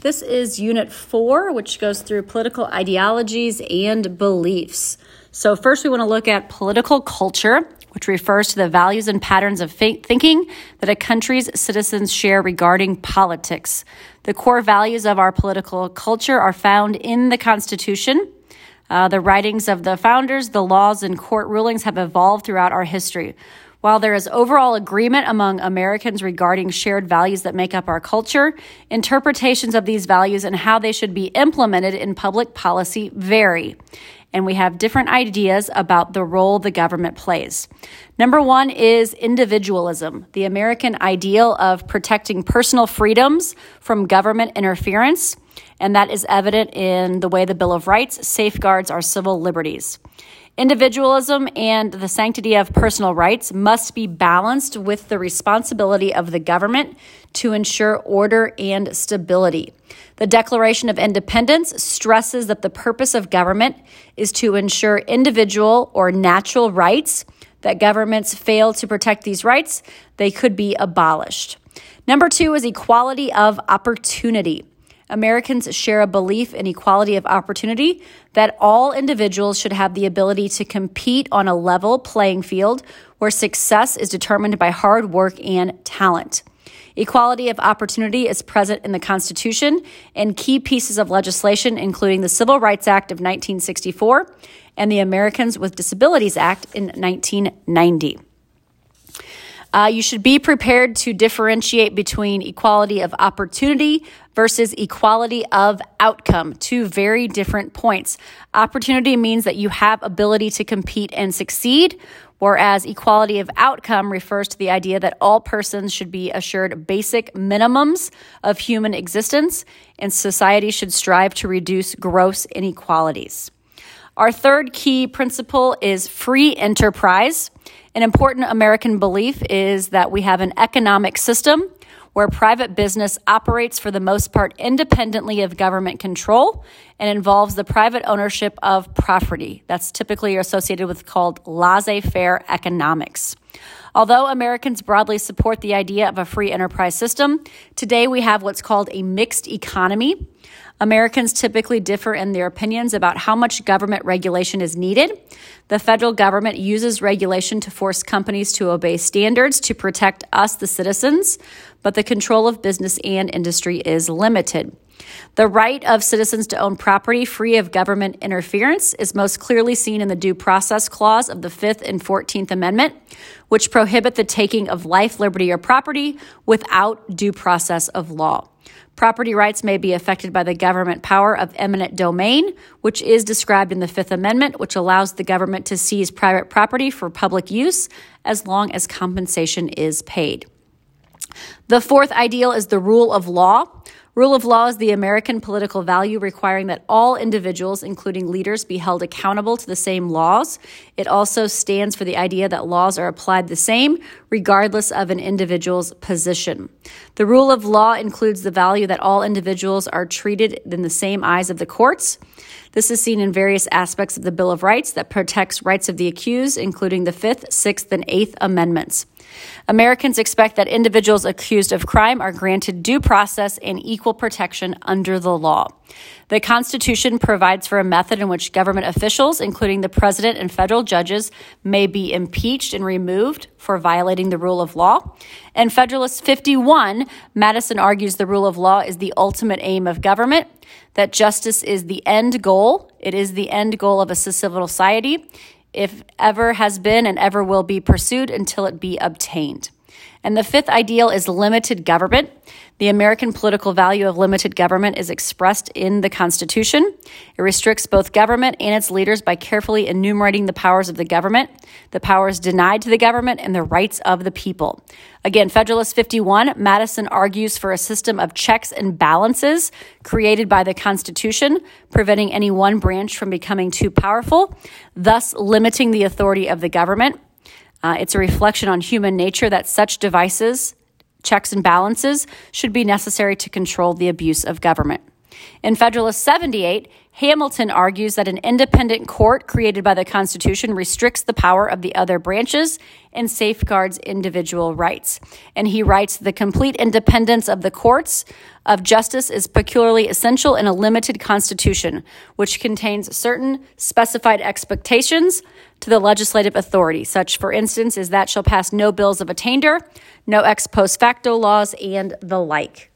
This is Unit 4, which goes through political ideologies and beliefs. So, first, we want to look at political culture, which refers to the values and patterns of thinking that a country's citizens share regarding politics. The core values of our political culture are found in the Constitution. Uh, the writings of the founders, the laws, and court rulings have evolved throughout our history. While there is overall agreement among Americans regarding shared values that make up our culture, interpretations of these values and how they should be implemented in public policy vary. And we have different ideas about the role the government plays. Number one is individualism, the American ideal of protecting personal freedoms from government interference. And that is evident in the way the Bill of Rights safeguards our civil liberties. Individualism and the sanctity of personal rights must be balanced with the responsibility of the government to ensure order and stability. The Declaration of Independence stresses that the purpose of government is to ensure individual or natural rights. That governments fail to protect these rights, they could be abolished. Number two is equality of opportunity. Americans share a belief in equality of opportunity that all individuals should have the ability to compete on a level playing field where success is determined by hard work and talent. Equality of opportunity is present in the Constitution and key pieces of legislation, including the Civil Rights Act of 1964 and the Americans with Disabilities Act in 1990. Uh, you should be prepared to differentiate between equality of opportunity versus equality of outcome, two very different points. Opportunity means that you have ability to compete and succeed, whereas equality of outcome refers to the idea that all persons should be assured basic minimums of human existence, and society should strive to reduce gross inequalities. Our third key principle is free enterprise. An important American belief is that we have an economic system where private business operates for the most part independently of government control and involves the private ownership of property. That's typically associated with called laissez faire economics. Although Americans broadly support the idea of a free enterprise system, today we have what's called a mixed economy. Americans typically differ in their opinions about how much government regulation is needed. The federal government uses regulation to force companies to obey standards to protect us, the citizens, but the control of business and industry is limited. The right of citizens to own property free of government interference is most clearly seen in the Due Process Clause of the Fifth and Fourteenth Amendment, which prohibit the taking of life, liberty, or property without due process of law. Property rights may be affected by the government power of eminent domain, which is described in the Fifth Amendment, which allows the government to seize private property for public use as long as compensation is paid. The fourth ideal is the rule of law. Rule of law is the American political value requiring that all individuals, including leaders, be held accountable to the same laws. It also stands for the idea that laws are applied the same, regardless of an individual's position. The rule of law includes the value that all individuals are treated in the same eyes of the courts. This is seen in various aspects of the Bill of Rights that protects rights of the accused, including the Fifth, Sixth, and Eighth Amendments. Americans expect that individuals accused of crime are granted due process and equal protection under the law. The Constitution provides for a method in which government officials, including the president and federal judges, may be impeached and removed for violating the rule of law. In Federalist 51, Madison argues the rule of law is the ultimate aim of government, that justice is the end goal. It is the end goal of a civil society if ever has been and ever will be pursued until it be obtained. And the fifth ideal is limited government. The American political value of limited government is expressed in the Constitution. It restricts both government and its leaders by carefully enumerating the powers of the government, the powers denied to the government, and the rights of the people. Again, Federalist 51, Madison argues for a system of checks and balances created by the Constitution, preventing any one branch from becoming too powerful, thus limiting the authority of the government. Uh, it's a reflection on human nature that such devices, checks and balances, should be necessary to control the abuse of government. In Federalist 78, Hamilton argues that an independent court created by the Constitution restricts the power of the other branches and safeguards individual rights. And he writes the complete independence of the courts of justice is peculiarly essential in a limited constitution, which contains certain specified expectations to the legislative authority, such, for instance, as that shall pass no bills of attainder, no ex post facto laws, and the like.